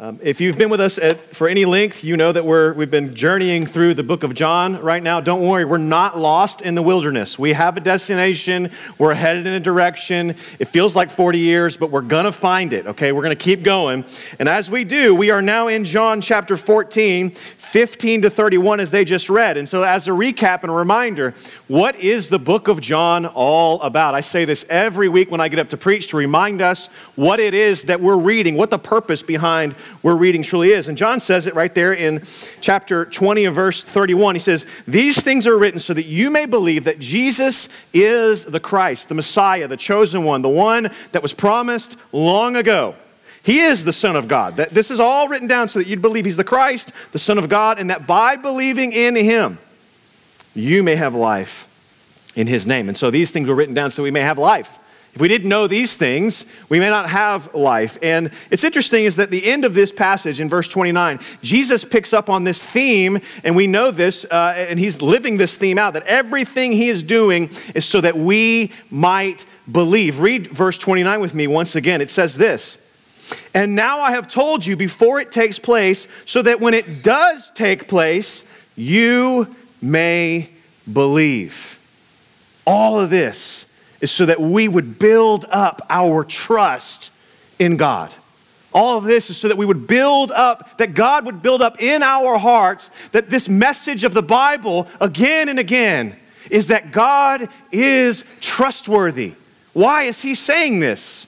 Um, if you've been with us at, for any length, you know that we're, we've been journeying through the book of John right now. Don't worry, we're not lost in the wilderness. We have a destination, we're headed in a direction. It feels like 40 years, but we're going to find it, okay? We're going to keep going. And as we do, we are now in John chapter 14, 15 to 31 as they just read. And so, as a recap and a reminder, what is the book of John all about? I say this every week when I get up to preach to remind us what it is that we're reading, what the purpose behind we're reading truly is. And John says it right there in chapter 20 and verse 31. He says, These things are written so that you may believe that Jesus is the Christ, the Messiah, the chosen one, the one that was promised long ago. He is the Son of God. That this is all written down so that you'd believe He's the Christ, the Son of God, and that by believing in Him, you may have life in His name. And so these things were written down so we may have life. If we didn't know these things, we may not have life. And it's interesting is that the end of this passage in verse 29, Jesus picks up on this theme, and we know this, uh, and he's living this theme out that everything he is doing is so that we might believe. Read verse 29 with me once again. It says this. And now I have told you before it takes place, so that when it does take place, you may believe. All of this is so that we would build up our trust in God. All of this is so that we would build up, that God would build up in our hearts that this message of the Bible again and again is that God is trustworthy. Why is he saying this?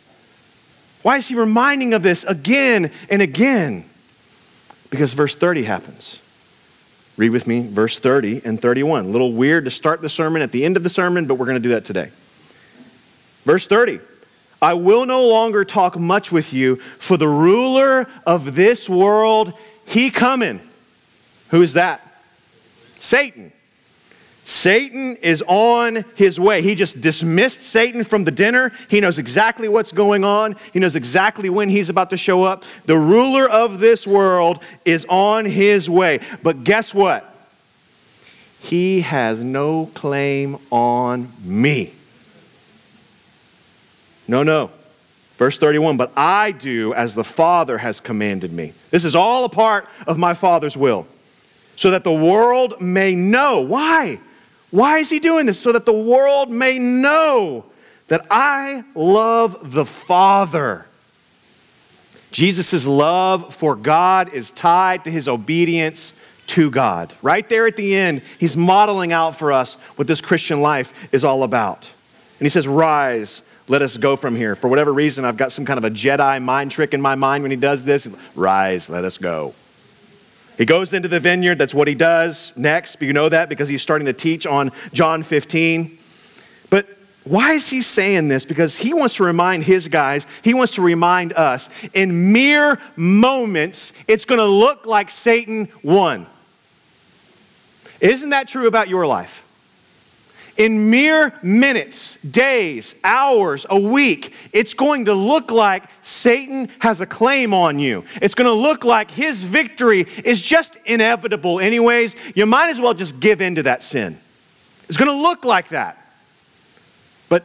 Why is he reminding of this again and again? Because verse 30 happens. Read with me verse 30 and 31. A little weird to start the sermon at the end of the sermon, but we're going to do that today. Verse 30 I will no longer talk much with you, for the ruler of this world, he coming. Who is that? Satan. Satan is on his way. He just dismissed Satan from the dinner. He knows exactly what's going on, he knows exactly when he's about to show up. The ruler of this world is on his way. But guess what? He has no claim on me. No, no. Verse 31 But I do as the Father has commanded me. This is all a part of my Father's will, so that the world may know. Why? Why is he doing this? So that the world may know that I love the Father. Jesus' love for God is tied to his obedience to God. Right there at the end, he's modeling out for us what this Christian life is all about. And he says, Rise, let us go from here. For whatever reason, I've got some kind of a Jedi mind trick in my mind when he does this. Rise, let us go. He goes into the vineyard. That's what he does next. You know that because he's starting to teach on John 15. But why is he saying this? Because he wants to remind his guys, he wants to remind us in mere moments, it's going to look like Satan won. Isn't that true about your life? In mere minutes, days, hours, a week, it's going to look like Satan has a claim on you. It's going to look like his victory is just inevitable, anyways. You might as well just give in to that sin. It's going to look like that. But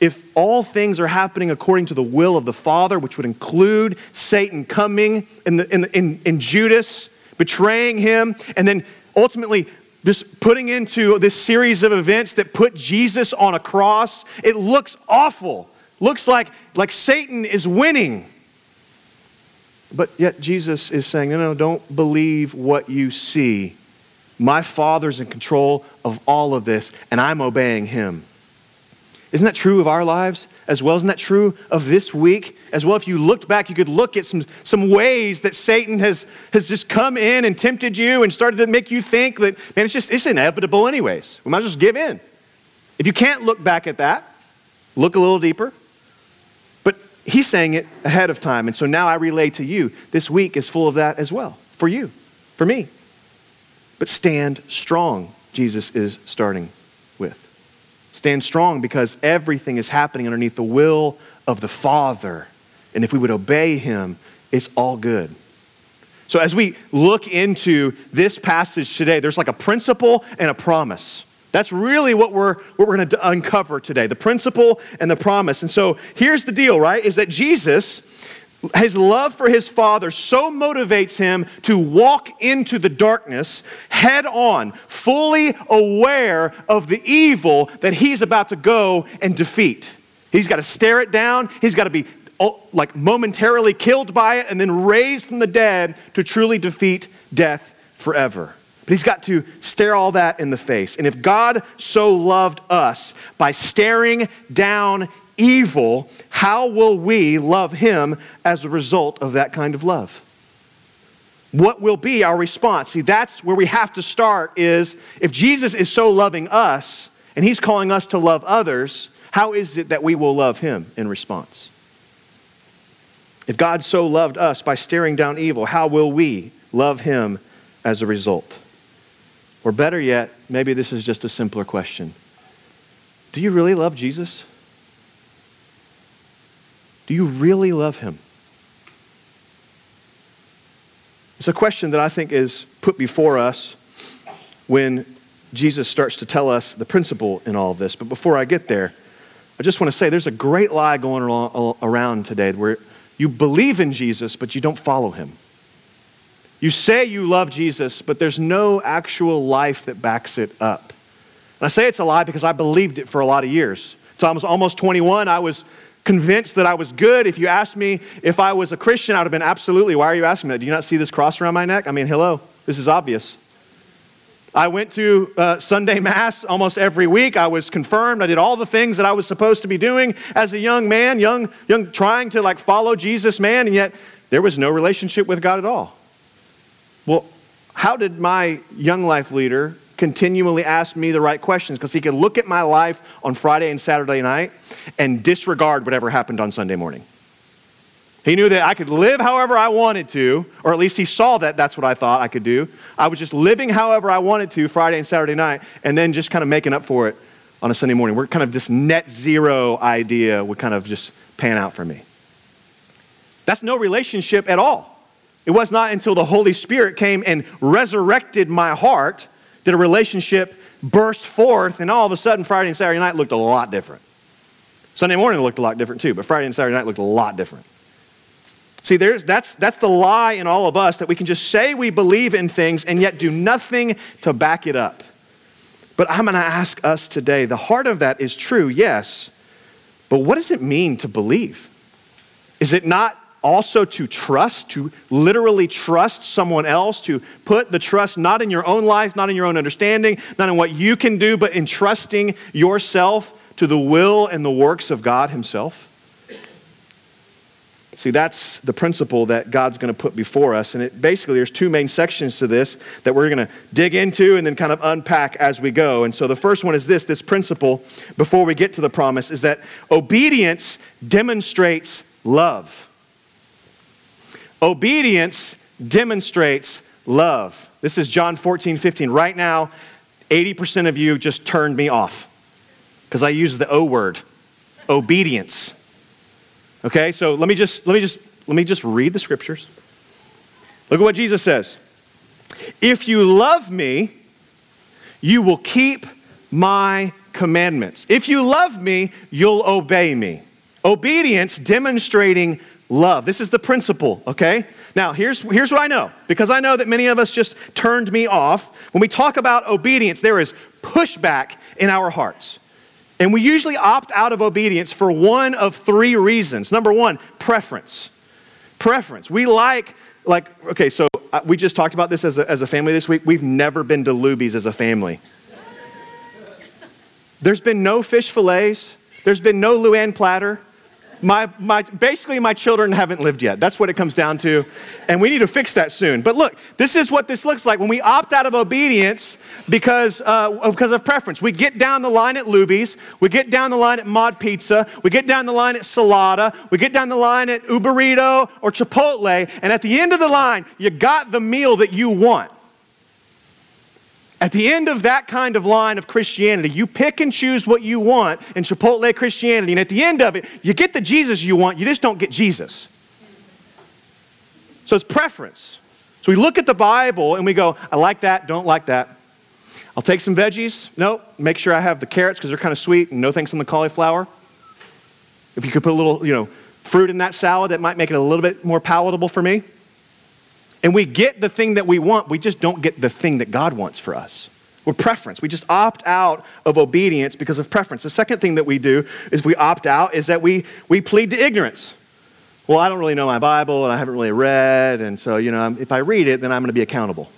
if all things are happening according to the will of the Father, which would include Satan coming in, the, in, in, in Judas, betraying him, and then ultimately just putting into this series of events that put Jesus on a cross, it looks awful. Looks like, like Satan is winning. But yet Jesus is saying, no, no, don't believe what you see. My Father's in control of all of this, and I'm obeying him. Isn't that true of our lives as well? Isn't that true of this week as well? If you looked back, you could look at some, some ways that Satan has, has just come in and tempted you and started to make you think that, man, it's just, it's inevitable anyways. We might just give in. If you can't look back at that, look a little deeper. But he's saying it ahead of time. And so now I relay to you, this week is full of that as well, for you, for me. But stand strong, Jesus is starting. Stand strong because everything is happening underneath the will of the Father. And if we would obey Him, it's all good. So, as we look into this passage today, there's like a principle and a promise. That's really what we're, what we're going to uncover today the principle and the promise. And so, here's the deal, right? Is that Jesus his love for his father so motivates him to walk into the darkness head on, fully aware of the evil that he's about to go and defeat. He's got to stare it down, he's got to be oh, like momentarily killed by it and then raised from the dead to truly defeat death forever. But he's got to stare all that in the face. And if God so loved us by staring down evil, how will we love him as a result of that kind of love? What will be our response? See, that's where we have to start is if Jesus is so loving us and he's calling us to love others, how is it that we will love him in response? If God so loved us by staring down evil, how will we love him as a result? Or better yet, maybe this is just a simpler question. Do you really love Jesus? Do you really love him? It's a question that I think is put before us when Jesus starts to tell us the principle in all of this. But before I get there, I just want to say there's a great lie going around today where you believe in Jesus, but you don't follow him. You say you love Jesus, but there's no actual life that backs it up. And I say it's a lie because I believed it for a lot of years. So I was almost 21. I was convinced that I was good. If you asked me if I was a Christian, I would have been absolutely. Why are you asking me that? Do you not see this cross around my neck? I mean, hello, this is obvious. I went to uh, Sunday Mass almost every week. I was confirmed. I did all the things that I was supposed to be doing as a young man, young, young, trying to like follow Jesus, man, and yet there was no relationship with God at all. Well, how did my young life leader continually ask me the right questions because he could look at my life on Friday and Saturday night and disregard whatever happened on Sunday morning. He knew that I could live however I wanted to, or at least he saw that that's what I thought I could do. I was just living however I wanted to Friday and Saturday night, and then just kind of making up for it on a Sunday morning. We're kind of this net zero idea would kind of just pan out for me. That's no relationship at all. It was not until the Holy Spirit came and resurrected my heart did a relationship burst forth, and all of a sudden, Friday and Saturday night looked a lot different. Sunday morning looked a lot different too, but Friday and Saturday night looked a lot different. See, there's, that's, that's the lie in all of us that we can just say we believe in things and yet do nothing to back it up. But I'm going to ask us today the heart of that is true, yes, but what does it mean to believe? Is it not also to trust, to literally trust someone else, to put the trust not in your own life, not in your own understanding, not in what you can do, but in trusting yourself to the will and the works of God Himself? See, that's the principle that God's going to put before us. And it basically, there's two main sections to this that we're going to dig into and then kind of unpack as we go. And so the first one is this this principle, before we get to the promise, is that obedience demonstrates love. Obedience demonstrates love. This is John 14, 15. Right now, 80% of you just turned me off because I use the O word obedience. Okay, so let me just let me just let me just read the scriptures. Look at what Jesus says. If you love me, you will keep my commandments. If you love me, you'll obey me. Obedience demonstrating love. This is the principle, okay? Now, here's, here's what I know, because I know that many of us just turned me off. When we talk about obedience, there is pushback in our hearts. And we usually opt out of obedience for one of three reasons. Number one, preference. Preference. We like, like, okay, so uh, we just talked about this as a, as a family this week. We've never been to Luby's as a family. There's been no fish fillets, there's been no Luann platter my, my, basically, my children haven't lived yet. That's what it comes down to. And we need to fix that soon. But look, this is what this looks like when we opt out of obedience because, uh, because of preference. We get down the line at Luby's, we get down the line at Mod Pizza, we get down the line at Salata, we get down the line at Uberrito or Chipotle, and at the end of the line, you got the meal that you want. At the end of that kind of line of Christianity, you pick and choose what you want in Chipotle Christianity, and at the end of it, you get the Jesus you want, you just don't get Jesus. So it's preference. So we look at the Bible and we go, I like that, don't like that. I'll take some veggies. Nope. Make sure I have the carrots because they're kind of sweet, and no thanks on the cauliflower. If you could put a little, you know, fruit in that salad that might make it a little bit more palatable for me. And we get the thing that we want, we just don't get the thing that God wants for us. We're preference. We just opt out of obedience because of preference. The second thing that we do is we opt out is that we, we plead to ignorance. Well, I don't really know my Bible and I haven't really read, and so, you know, if I read it, then I'm going to be accountable.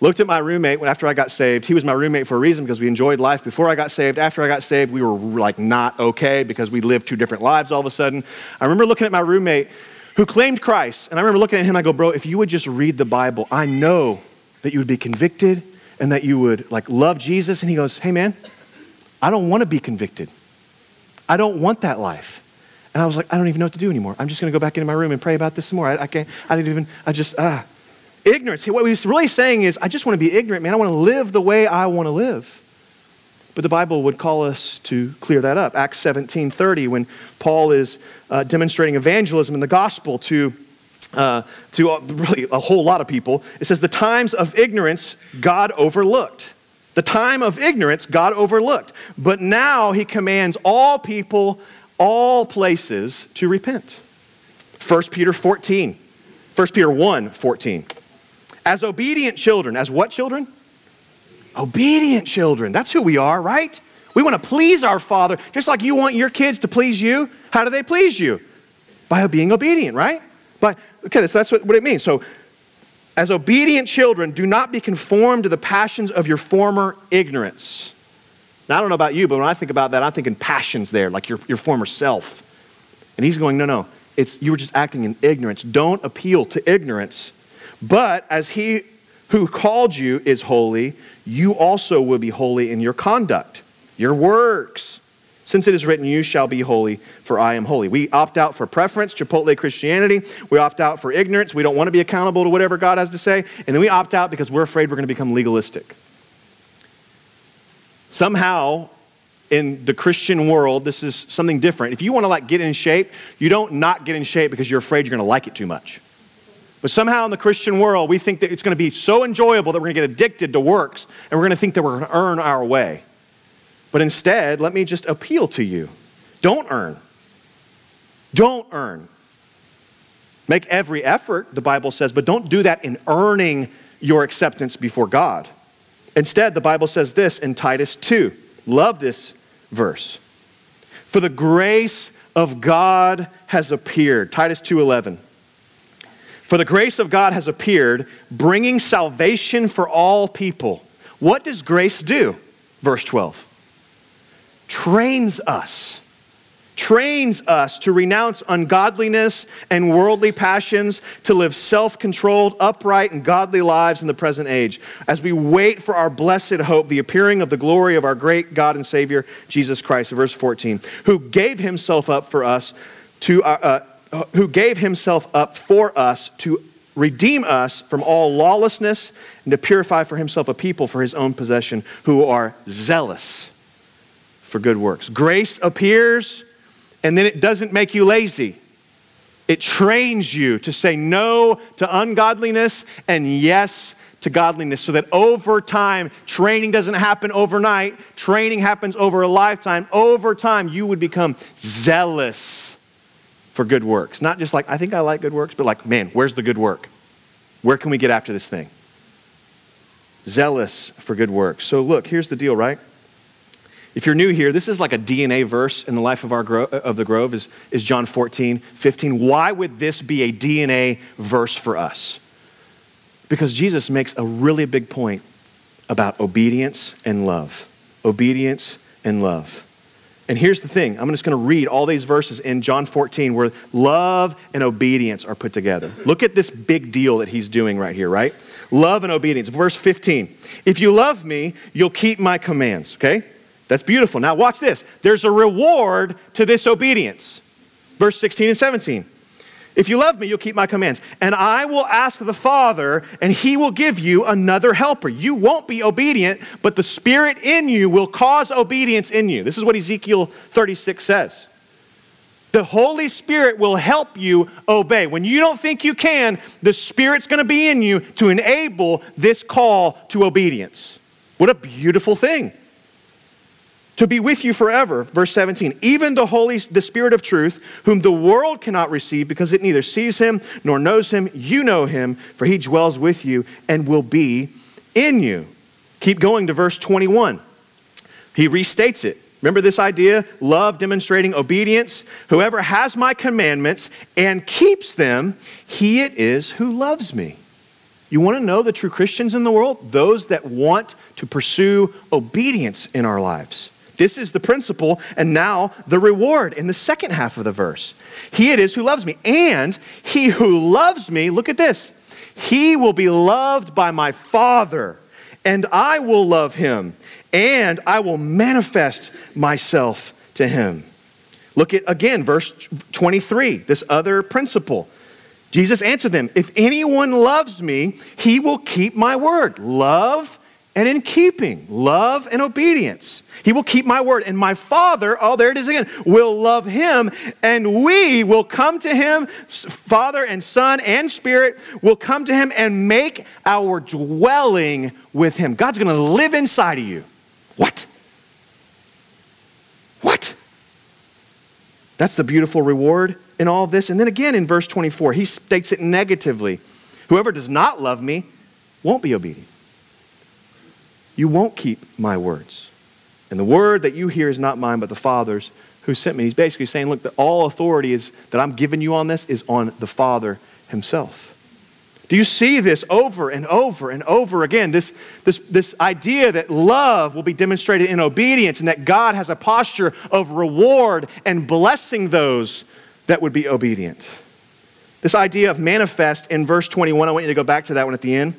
Looked at my roommate after I got saved. He was my roommate for a reason because we enjoyed life before I got saved. After I got saved, we were like not okay because we lived two different lives all of a sudden. I remember looking at my roommate who claimed Christ, and I remember looking at him, I go, bro, if you would just read the Bible, I know that you would be convicted and that you would like love Jesus. And he goes, hey man, I don't want to be convicted. I don't want that life. And I was like, I don't even know what to do anymore. I'm just going to go back into my room and pray about this some more. I, I can't, I didn't even, I just, ah. Ignorance. What he's really saying is, I just want to be ignorant, man. I want to live the way I want to live. But the Bible would call us to clear that up. Acts 17 30, when Paul is uh, demonstrating evangelism in the gospel to, uh, to uh, really a whole lot of people, it says, The times of ignorance God overlooked. The time of ignorance God overlooked. But now he commands all people, all places to repent. 1 Peter 14. 1 Peter 1 14. As obedient children, as what children? Obedient children. That's who we are, right? We want to please our Father, just like you want your kids to please you. How do they please you? By being obedient, right? By, okay, so that's what, what it means. So, as obedient children, do not be conformed to the passions of your former ignorance. Now, I don't know about you, but when I think about that, I'm thinking passions there, like your, your former self. And he's going, no, no, it's you were just acting in ignorance. Don't appeal to ignorance. But as he who called you is holy, you also will be holy in your conduct, your works. Since it is written, You shall be holy, for I am holy. We opt out for preference, Chipotle Christianity. We opt out for ignorance. We don't want to be accountable to whatever God has to say. And then we opt out because we're afraid we're going to become legalistic. Somehow, in the Christian world, this is something different. If you want to like get in shape, you don't not get in shape because you're afraid you're going to like it too much. But somehow in the Christian world, we think that it's going to be so enjoyable that we're going to get addicted to works and we're going to think that we're going to earn our way. But instead, let me just appeal to you don't earn. Don't earn. Make every effort, the Bible says, but don't do that in earning your acceptance before God. Instead, the Bible says this in Titus 2. Love this verse. For the grace of God has appeared. Titus 2:11. For the grace of God has appeared, bringing salvation for all people. What does grace do? Verse 12. Trains us. Trains us to renounce ungodliness and worldly passions, to live self controlled, upright, and godly lives in the present age, as we wait for our blessed hope, the appearing of the glory of our great God and Savior, Jesus Christ. Verse 14, who gave himself up for us to. Uh, uh, Uh, who gave himself up for us to redeem us from all lawlessness and to purify for himself a people for his own possession who are zealous for good works. Grace appears and then it doesn't make you lazy. It trains you to say no to ungodliness and yes to godliness so that over time, training doesn't happen overnight, training happens over a lifetime. Over time, you would become zealous for good works. Not just like, I think I like good works, but like, man, where's the good work? Where can we get after this thing? Zealous for good works. So, look, here's the deal, right? If you're new here, this is like a DNA verse in the life of, our gro- uh, of the Grove, is, is John 14, 15. Why would this be a DNA verse for us? Because Jesus makes a really big point about obedience and love. Obedience and love. And here's the thing I'm just going to read all these verses in John 14 where love and obedience are put together. Look at this big deal that he's doing right here, right? Love and obedience. Verse 15 If you love me, you'll keep my commands, okay? That's beautiful. Now, watch this. There's a reward to this obedience. Verse 16 and 17. If you love me, you'll keep my commands. And I will ask the Father, and he will give you another helper. You won't be obedient, but the Spirit in you will cause obedience in you. This is what Ezekiel 36 says. The Holy Spirit will help you obey. When you don't think you can, the Spirit's going to be in you to enable this call to obedience. What a beautiful thing. To be with you forever. Verse 17, even the Holy, the Spirit of truth, whom the world cannot receive because it neither sees him nor knows him, you know him, for he dwells with you and will be in you. Keep going to verse 21. He restates it. Remember this idea? Love demonstrating obedience. Whoever has my commandments and keeps them, he it is who loves me. You want to know the true Christians in the world? Those that want to pursue obedience in our lives. This is the principle, and now the reward in the second half of the verse. He it is who loves me, and he who loves me, look at this, he will be loved by my Father, and I will love him, and I will manifest myself to him. Look at again, verse 23, this other principle. Jesus answered them, If anyone loves me, he will keep my word. Love and in keeping, love and obedience. He will keep my word. And my Father, oh, there it is again, will love him, and we will come to him, Father and Son and Spirit will come to him and make our dwelling with him. God's going to live inside of you. What? What? That's the beautiful reward in all of this. And then again in verse 24, he states it negatively Whoever does not love me won't be obedient. You won't keep my words. And the word that you hear is not mine, but the Father's who sent me. He's basically saying, look, that all authority is that I'm giving you on this is on the Father himself. Do you see this over and over and over again? This, this, this idea that love will be demonstrated in obedience and that God has a posture of reward and blessing those that would be obedient. This idea of manifest in verse 21, I want you to go back to that one at the end.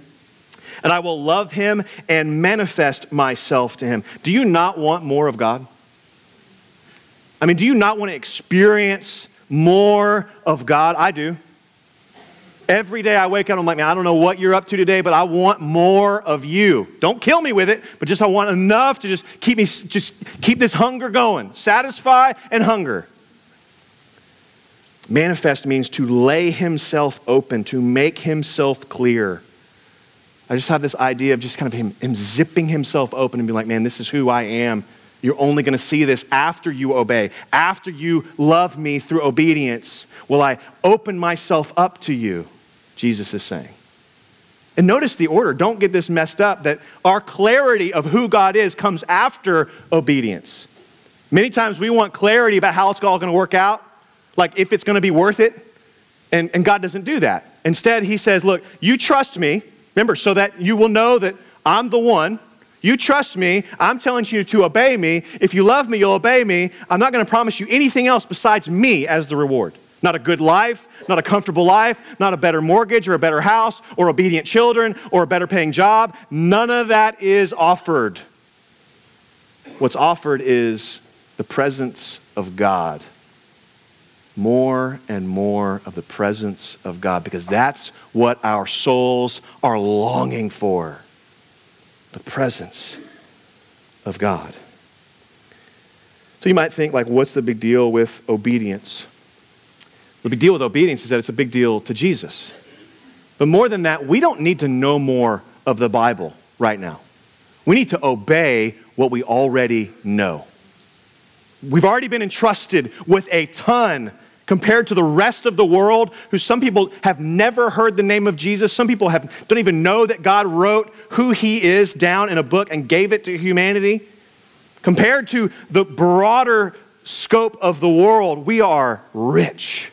And I will love him and manifest myself to him. Do you not want more of God? I mean, do you not want to experience more of God? I do. Every day I wake up, I'm like, man, I don't know what you're up to today, but I want more of you. Don't kill me with it, but just I want enough to just keep me, just keep this hunger going. Satisfy and hunger. Manifest means to lay himself open, to make himself clear. I just have this idea of just kind of him, him zipping himself open and being like, man, this is who I am. You're only going to see this after you obey, after you love me through obedience. Will I open myself up to you? Jesus is saying. And notice the order. Don't get this messed up that our clarity of who God is comes after obedience. Many times we want clarity about how it's all going to work out like if it's going to be worth it. And, and God doesn't do that. Instead, He says, Look, you trust me, remember, so that you will know that I'm the one. You trust me. I'm telling you to obey me. If you love me, you'll obey me. I'm not going to promise you anything else besides me as the reward. Not a good life, not a comfortable life, not a better mortgage or a better house or obedient children or a better paying job. None of that is offered. What's offered is the presence of God more and more of the presence of God because that's what our souls are longing for the presence of God. So you might think, like, what's the big deal with obedience? The big deal with obedience is that it's a big deal to Jesus. But more than that, we don't need to know more of the Bible right now. We need to obey what we already know. We've already been entrusted with a ton compared to the rest of the world, who some people have never heard the name of Jesus. Some people have, don't even know that God wrote who he is down in a book and gave it to humanity. Compared to the broader scope of the world, we are rich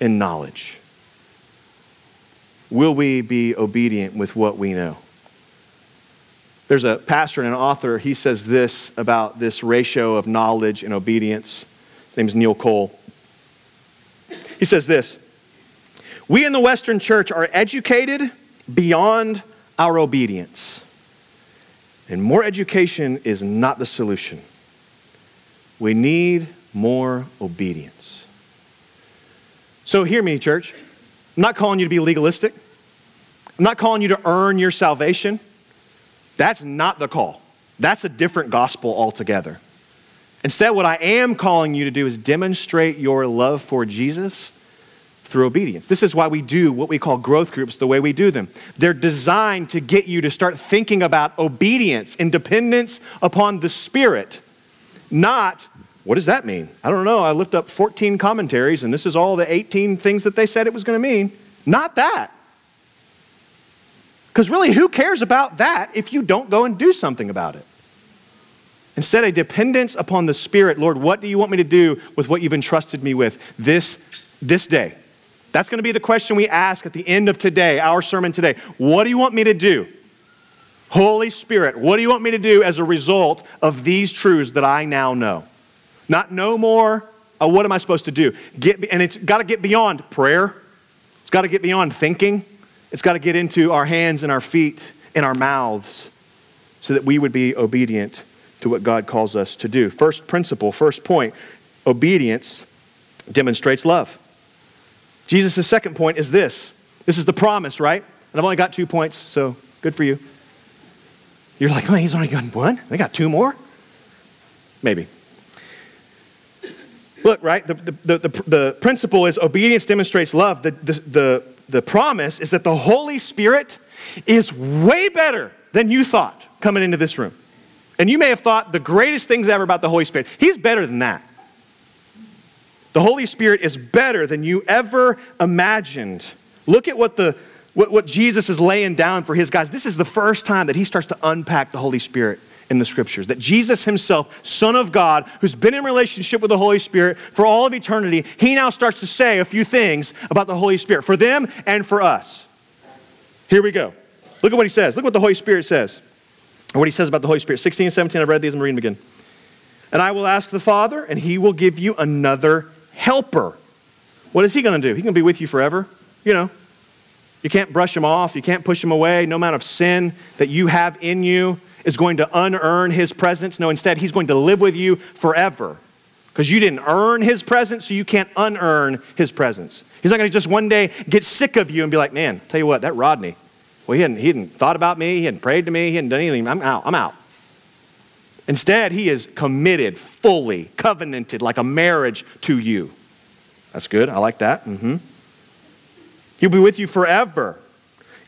in knowledge. Will we be obedient with what we know? There's a pastor and an author, he says this about this ratio of knowledge and obedience. His name is Neil Cole. He says this We in the Western church are educated beyond our obedience. And more education is not the solution. We need more obedience. So, hear me, church. I'm not calling you to be legalistic. I'm not calling you to earn your salvation. That's not the call. That's a different gospel altogether. Instead, what I am calling you to do is demonstrate your love for Jesus through obedience. This is why we do what we call growth groups the way we do them. They're designed to get you to start thinking about obedience and dependence upon the Spirit Not, what does that mean? I don't know. I looked up 14 commentaries and this is all the 18 things that they said it was going to mean. Not that. Because really, who cares about that if you don't go and do something about it? Instead, a dependence upon the Spirit. Lord, what do you want me to do with what you've entrusted me with this, this day? That's going to be the question we ask at the end of today, our sermon today. What do you want me to do? Holy Spirit, what do you want me to do as a result of these truths that I now know? Not no more, uh, what am I supposed to do? Get, and it's got to get beyond prayer, it's got to get beyond thinking, it's got to get into our hands and our feet and our mouths so that we would be obedient to what God calls us to do. First principle, first point obedience demonstrates love. Jesus' second point is this this is the promise, right? And I've only got two points, so good for you. You're like, man, he's only got one? They got two more? Maybe. Look, right? The, the, the, the, principle is obedience demonstrates love. The, the, the, the promise is that the Holy Spirit is way better than you thought coming into this room. And you may have thought the greatest things ever about the Holy Spirit. He's better than that. The Holy Spirit is better than you ever imagined. Look at what, the, what, what Jesus is laying down for his guys. This is the first time that he starts to unpack the Holy Spirit in the scriptures. That Jesus himself, Son of God, who's been in relationship with the Holy Spirit for all of eternity, he now starts to say a few things about the Holy Spirit for them and for us. Here we go. Look at what he says. Look what the Holy Spirit says. What he says about the Holy Spirit. 16 and 17, I've read these, I'm reading them again. And I will ask the Father, and he will give you another helper. What is he going to do? He's going to be with you forever. You know, you can't brush him off, you can't push him away. No amount of sin that you have in you is going to unearn his presence. No, instead, he's going to live with you forever because you didn't earn his presence, so you can't unearn his presence. He's not going to just one day get sick of you and be like, man, tell you what, that Rodney, well, he hadn't, he hadn't thought about me, he hadn't prayed to me, he hadn't done anything. I'm out, I'm out. Instead, he is committed, fully, covenanted, like a marriage to you. That's good. I like that. Mm-hmm. He'll be with you forever.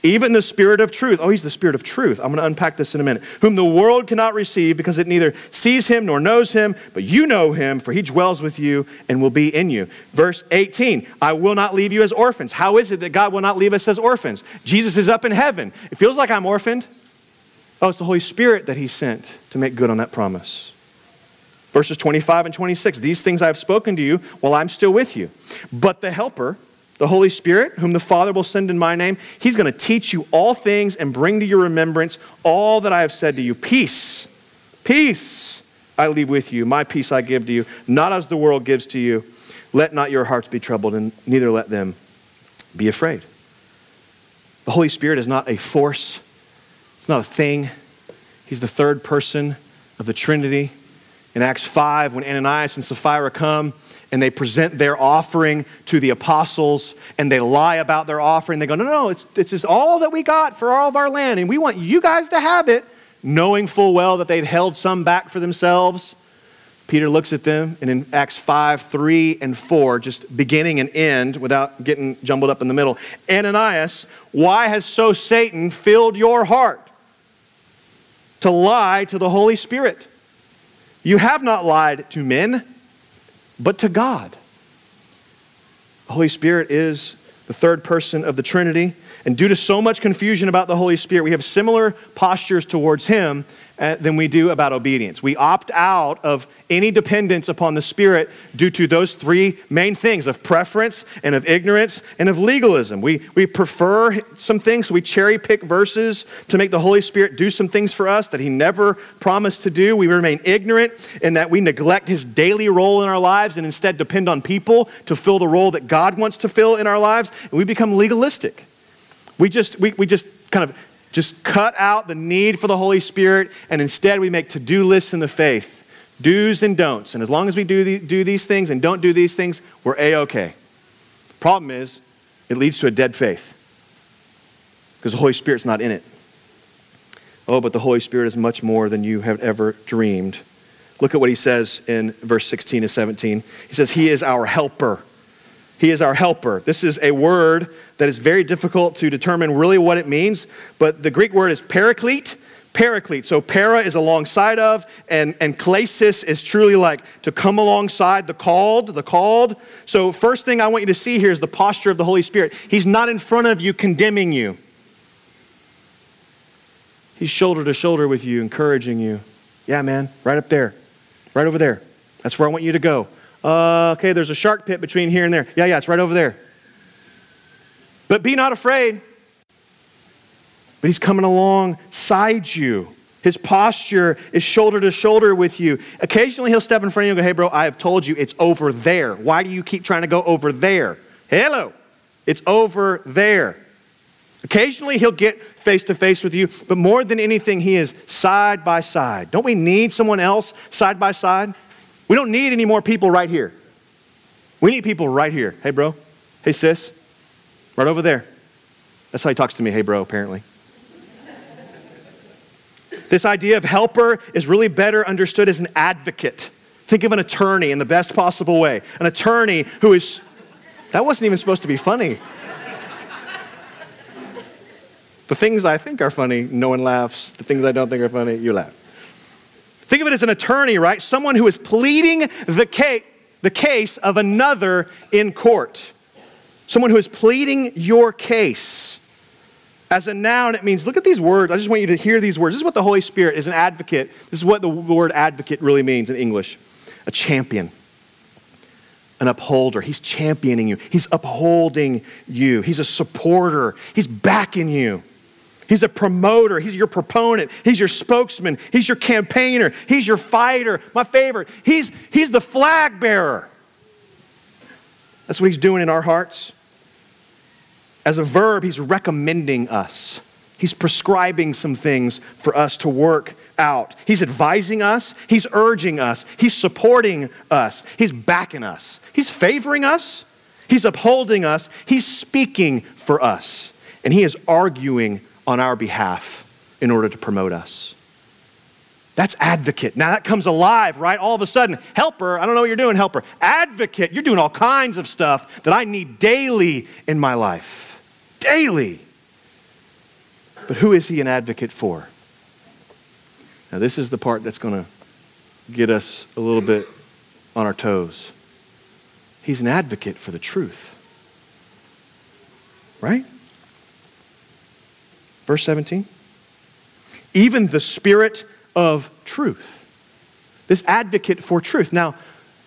Even the Spirit of truth. Oh, he's the Spirit of truth. I'm going to unpack this in a minute. Whom the world cannot receive because it neither sees him nor knows him, but you know him, for he dwells with you and will be in you. Verse 18 I will not leave you as orphans. How is it that God will not leave us as orphans? Jesus is up in heaven. It feels like I'm orphaned. Oh, it's the Holy Spirit that he sent to make good on that promise. Verses 25 and 26 These things I have spoken to you while I'm still with you. But the Helper, the Holy Spirit, whom the Father will send in my name, he's going to teach you all things and bring to your remembrance all that I have said to you. Peace, peace I leave with you. My peace I give to you, not as the world gives to you. Let not your hearts be troubled, and neither let them be afraid. The Holy Spirit is not a force, it's not a thing. He's the third person of the Trinity. In Acts 5, when Ananias and Sapphira come, and they present their offering to the apostles and they lie about their offering. They go, no, no, it's, it's just all that we got for all of our land, and we want you guys to have it, knowing full well that they'd held some back for themselves. Peter looks at them, and in Acts 5, 3, and 4, just beginning and end without getting jumbled up in the middle Ananias, why has so Satan filled your heart to lie to the Holy Spirit? You have not lied to men but to God. The Holy Spirit is the third person of the Trinity. And due to so much confusion about the Holy Spirit, we have similar postures towards Him uh, than we do about obedience. We opt out of any dependence upon the Spirit due to those three main things of preference and of ignorance and of legalism. We, we prefer some things, so we cherry pick verses to make the Holy Spirit do some things for us that He never promised to do. We remain ignorant in that we neglect His daily role in our lives and instead depend on people to fill the role that God wants to fill in our lives. And we become legalistic. We just, we, we just kind of just cut out the need for the Holy Spirit, and instead we make to do lists in the faith do's and don'ts. And as long as we do, the, do these things and don't do these things, we're A OK. Problem is, it leads to a dead faith because the Holy Spirit's not in it. Oh, but the Holy Spirit is much more than you have ever dreamed. Look at what he says in verse 16 to 17. He says, He is our helper. He is our helper. This is a word that is very difficult to determine really what it means, but the Greek word is paraclete. paraclete. So para is alongside of, and, and klesis is truly like to come alongside the called, the called. So first thing I want you to see here is the posture of the Holy Spirit. He's not in front of you condemning you. He's shoulder to shoulder with you, encouraging you. Yeah, man, right up there, right over there. That's where I want you to go. Uh, okay, there's a shark pit between here and there. Yeah, yeah, it's right over there. But be not afraid. But he's coming alongside you. His posture is shoulder to shoulder with you. Occasionally, he'll step in front of you and go, Hey, bro, I have told you it's over there. Why do you keep trying to go over there? Hello, it's over there. Occasionally, he'll get face to face with you, but more than anything, he is side by side. Don't we need someone else side by side? We don't need any more people right here. We need people right here. Hey, bro. Hey, sis. Right over there. That's how he talks to me. Hey, bro, apparently. This idea of helper is really better understood as an advocate. Think of an attorney in the best possible way. An attorney who is, that wasn't even supposed to be funny. The things I think are funny, no one laughs. The things I don't think are funny, you laugh. Think of it as an attorney, right? Someone who is pleading the case, the case of another in court. Someone who is pleading your case. As a noun, it means, look at these words. I just want you to hear these words. This is what the Holy Spirit is an advocate. This is what the word advocate really means in English a champion, an upholder. He's championing you, he's upholding you, he's a supporter, he's backing you. He's a promoter. He's your proponent. He's your spokesman. He's your campaigner. He's your fighter. My favorite. He's, he's the flag bearer. That's what he's doing in our hearts. As a verb, he's recommending us. He's prescribing some things for us to work out. He's advising us. He's urging us. He's supporting us. He's backing us. He's favoring us. He's upholding us. He's speaking for us. And he is arguing on our behalf in order to promote us. That's advocate. Now that comes alive, right? All of a sudden, helper, I don't know what you're doing, helper. Advocate, you're doing all kinds of stuff that I need daily in my life daily. But who is he an advocate for? Now, this is the part that's going to get us a little bit on our toes. He's an advocate for the truth. Right? Verse 17. Even the Spirit of truth. This advocate for truth. Now,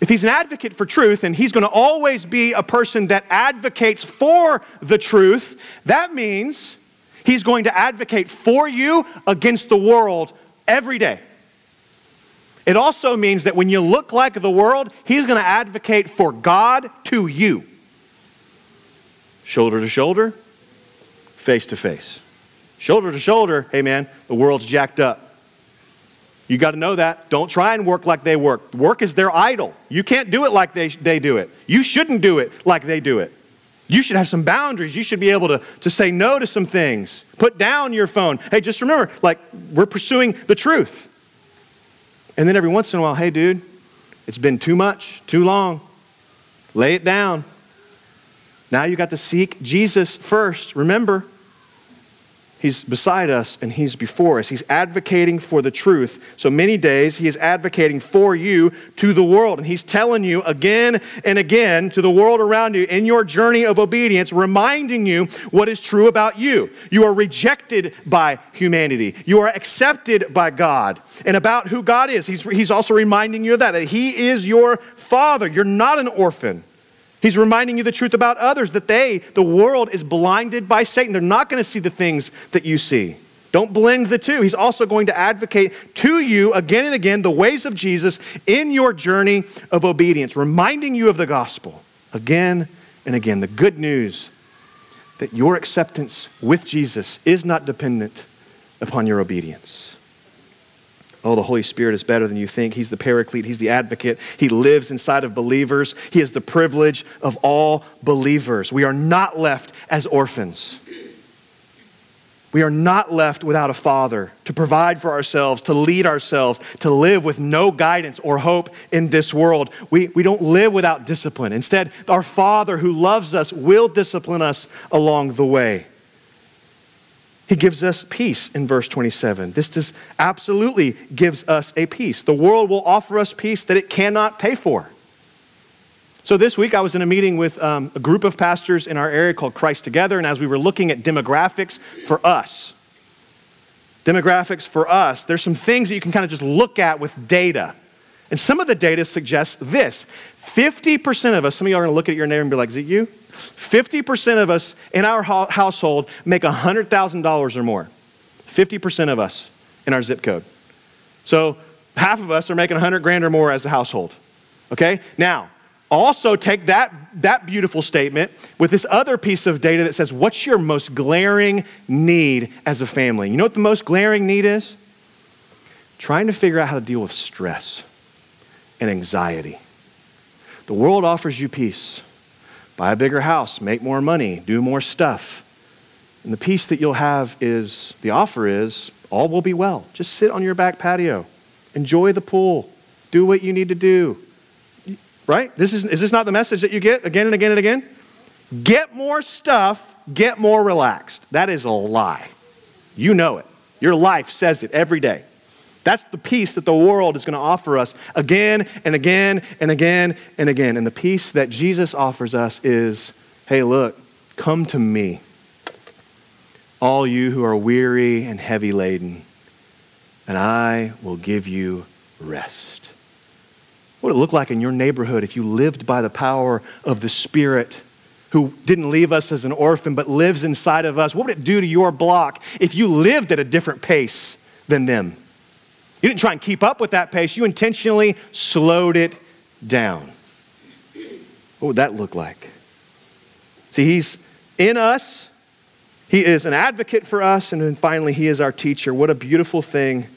if he's an advocate for truth and he's going to always be a person that advocates for the truth, that means he's going to advocate for you against the world every day. It also means that when you look like the world, he's going to advocate for God to you. Shoulder to shoulder, face to face. Shoulder to shoulder, hey man, the world's jacked up. You got to know that. Don't try and work like they work. Work is their idol. You can't do it like they, they do it. You shouldn't do it like they do it. You should have some boundaries. You should be able to, to say no to some things. Put down your phone. Hey, just remember, like, we're pursuing the truth. And then every once in a while, hey, dude, it's been too much, too long. Lay it down. Now you got to seek Jesus first. Remember, He's beside us and He's before us. He's advocating for the truth. So many days He is advocating for you to the world. And He's telling you again and again to the world around you in your journey of obedience, reminding you what is true about you. You are rejected by humanity, you are accepted by God, and about who God is. He's, he's also reminding you of that, that He is your Father. You're not an orphan. He's reminding you the truth about others that they, the world, is blinded by Satan. They're not going to see the things that you see. Don't blend the two. He's also going to advocate to you again and again the ways of Jesus in your journey of obedience, reminding you of the gospel again and again. The good news that your acceptance with Jesus is not dependent upon your obedience. Oh, the Holy Spirit is better than you think. He's the paraclete, He's the advocate. He lives inside of believers. He is the privilege of all believers. We are not left as orphans. We are not left without a father to provide for ourselves, to lead ourselves, to live with no guidance or hope in this world. We, we don't live without discipline. Instead, our Father who loves us will discipline us along the way. He gives us peace in verse 27. This does absolutely gives us a peace. The world will offer us peace that it cannot pay for. So this week I was in a meeting with um, a group of pastors in our area called Christ Together, and as we were looking at demographics for us, demographics for us, there's some things that you can kind of just look at with data. And some of the data suggests this 50% of us, some of y'all are going to look at your neighbor and be like, is it you? 50% of us in our household make $100,000 or more. 50% of us in our zip code. So half of us are making 100 grand or more as a household. Okay? Now, also take that, that beautiful statement with this other piece of data that says, what's your most glaring need as a family? You know what the most glaring need is? Trying to figure out how to deal with stress and anxiety. The world offers you peace. Buy a bigger house, make more money, do more stuff. And the peace that you'll have is the offer is all will be well. Just sit on your back patio, enjoy the pool, do what you need to do. Right? This is, is this not the message that you get again and again and again? Get more stuff, get more relaxed. That is a lie. You know it. Your life says it every day. That's the peace that the world is going to offer us again and again and again and again. And the peace that Jesus offers us is hey, look, come to me, all you who are weary and heavy laden, and I will give you rest. What would it look like in your neighborhood if you lived by the power of the Spirit? Who didn't leave us as an orphan but lives inside of us? What would it do to your block if you lived at a different pace than them? You didn't try and keep up with that pace, you intentionally slowed it down. What would that look like? See, He's in us, He is an advocate for us, and then finally, He is our teacher. What a beautiful thing.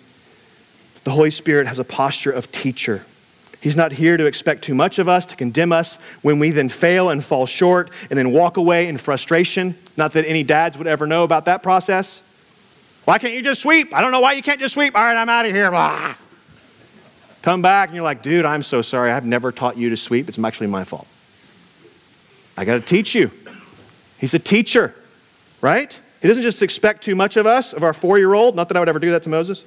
The Holy Spirit has a posture of teacher. He's not here to expect too much of us, to condemn us when we then fail and fall short and then walk away in frustration. Not that any dads would ever know about that process. Why can't you just sweep? I don't know why you can't just sweep. All right, I'm out of here. Blah. Come back and you're like, dude, I'm so sorry. I've never taught you to sweep. It's actually my fault. I got to teach you. He's a teacher, right? He doesn't just expect too much of us, of our four year old. Not that I would ever do that to Moses.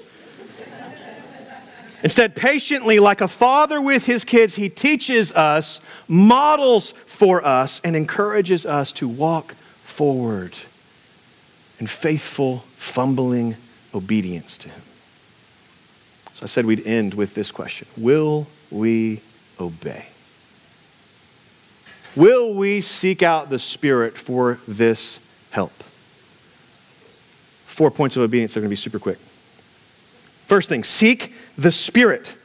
Instead, patiently, like a father with his kids, he teaches us, models for us, and encourages us to walk forward in faithful fumbling obedience to Him. So I said we'd end with this question Will we obey? Will we seek out the Spirit for this help? Four points of obedience are going to be super quick. First thing, seek the Spirit.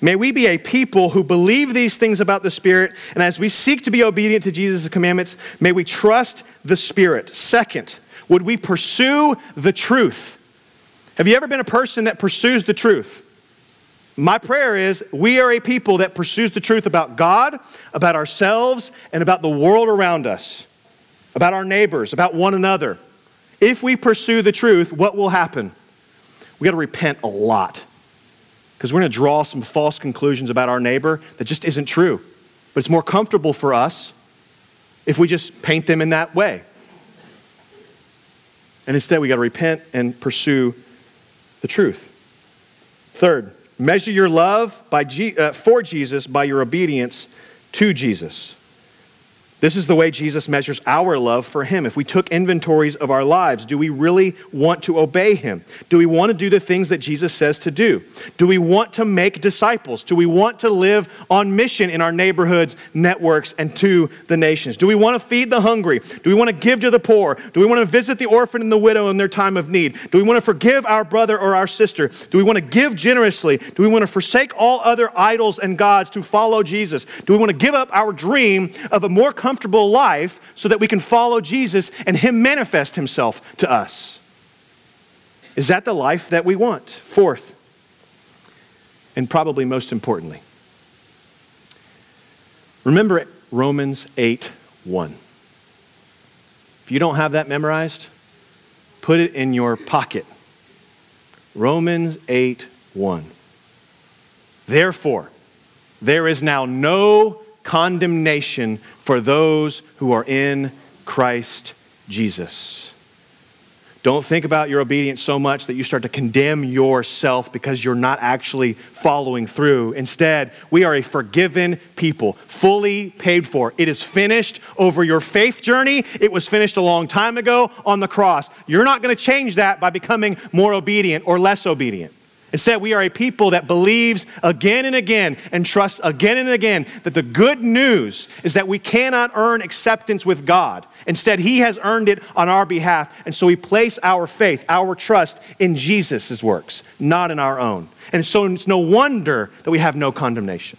May we be a people who believe these things about the Spirit, and as we seek to be obedient to Jesus' commandments, may we trust the Spirit. Second, would we pursue the truth? Have you ever been a person that pursues the truth? My prayer is we are a people that pursues the truth about God, about ourselves, and about the world around us, about our neighbors, about one another. If we pursue the truth, what will happen? We got to repent a lot because we're going to draw some false conclusions about our neighbor that just isn't true. But it's more comfortable for us if we just paint them in that way. And instead, we got to repent and pursue the truth. Third, measure your love by uh, for Jesus by your obedience to Jesus. This is the way Jesus measures our love for Him. If we took inventories of our lives, do we really want to obey Him? Do we want to do the things that Jesus says to do? Do we want to make disciples? Do we want to live on mission in our neighborhoods, networks, and to the nations? Do we want to feed the hungry? Do we want to give to the poor? Do we want to visit the orphan and the widow in their time of need? Do we want to forgive our brother or our sister? Do we want to give generously? Do we want to forsake all other idols and gods to follow Jesus? Do we want to give up our dream of a more comfortable comfortable life so that we can follow Jesus and Him manifest Himself to us. Is that the life that we want? Fourth, and probably most importantly, remember Romans 8 1. If you don't have that memorized, put it in your pocket. Romans 8 1. Therefore, there is now no condemnation for those who are in Christ Jesus. Don't think about your obedience so much that you start to condemn yourself because you're not actually following through. Instead, we are a forgiven people, fully paid for. It is finished over your faith journey. It was finished a long time ago on the cross. You're not going to change that by becoming more obedient or less obedient. Instead, we are a people that believes again and again and trusts again and again that the good news is that we cannot earn acceptance with God. Instead, He has earned it on our behalf. And so we place our faith, our trust in Jesus' works, not in our own. And so it's no wonder that we have no condemnation.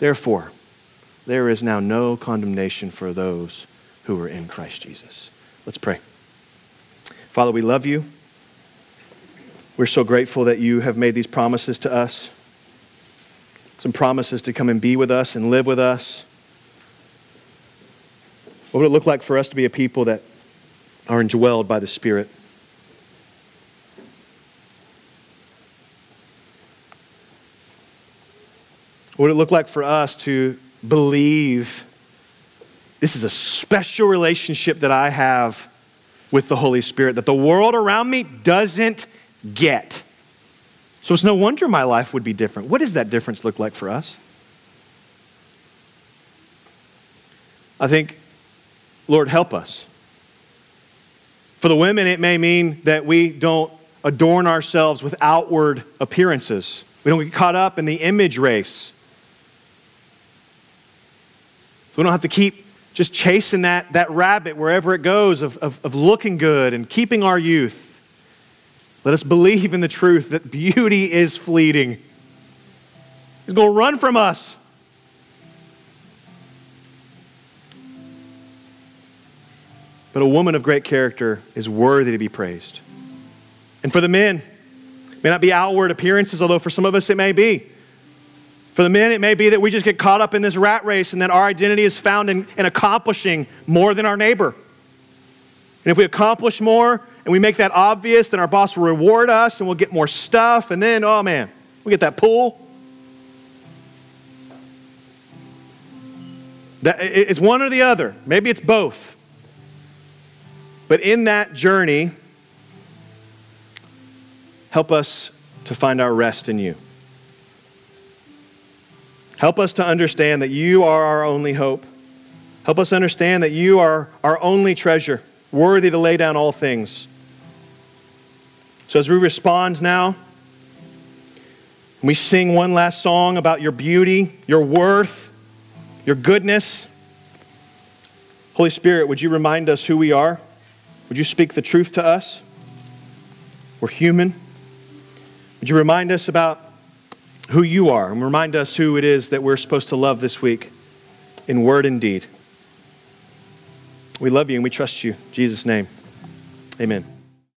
Therefore, there is now no condemnation for those who are in Christ Jesus. Let's pray. Father, we love you. We're so grateful that you have made these promises to us. Some promises to come and be with us and live with us. What would it look like for us to be a people that are indwelled by the Spirit? What would it look like for us to believe this is a special relationship that I have with the Holy Spirit that the world around me doesn't get. So it's no wonder my life would be different. What does that difference look like for us? I think, Lord, help us. For the women, it may mean that we don't adorn ourselves with outward appearances. We don't get caught up in the image race. So we don't have to keep just chasing that, that rabbit wherever it goes of, of, of looking good and keeping our youth. Let us believe in the truth that beauty is fleeting. It's going to run from us. But a woman of great character is worthy to be praised. And for the men, it may not be outward appearances, although for some of us it may be. For the men, it may be that we just get caught up in this rat race and that our identity is found in, in accomplishing more than our neighbor. And if we accomplish more, and we make that obvious, then our boss will reward us and we'll get more stuff. And then, oh man, we get that pull. That, it's one or the other. Maybe it's both. But in that journey, help us to find our rest in you. Help us to understand that you are our only hope. Help us understand that you are our only treasure, worthy to lay down all things. So, as we respond now, we sing one last song about your beauty, your worth, your goodness. Holy Spirit, would you remind us who we are? Would you speak the truth to us? We're human. Would you remind us about who you are and remind us who it is that we're supposed to love this week in word and deed? We love you and we trust you. In Jesus' name, amen.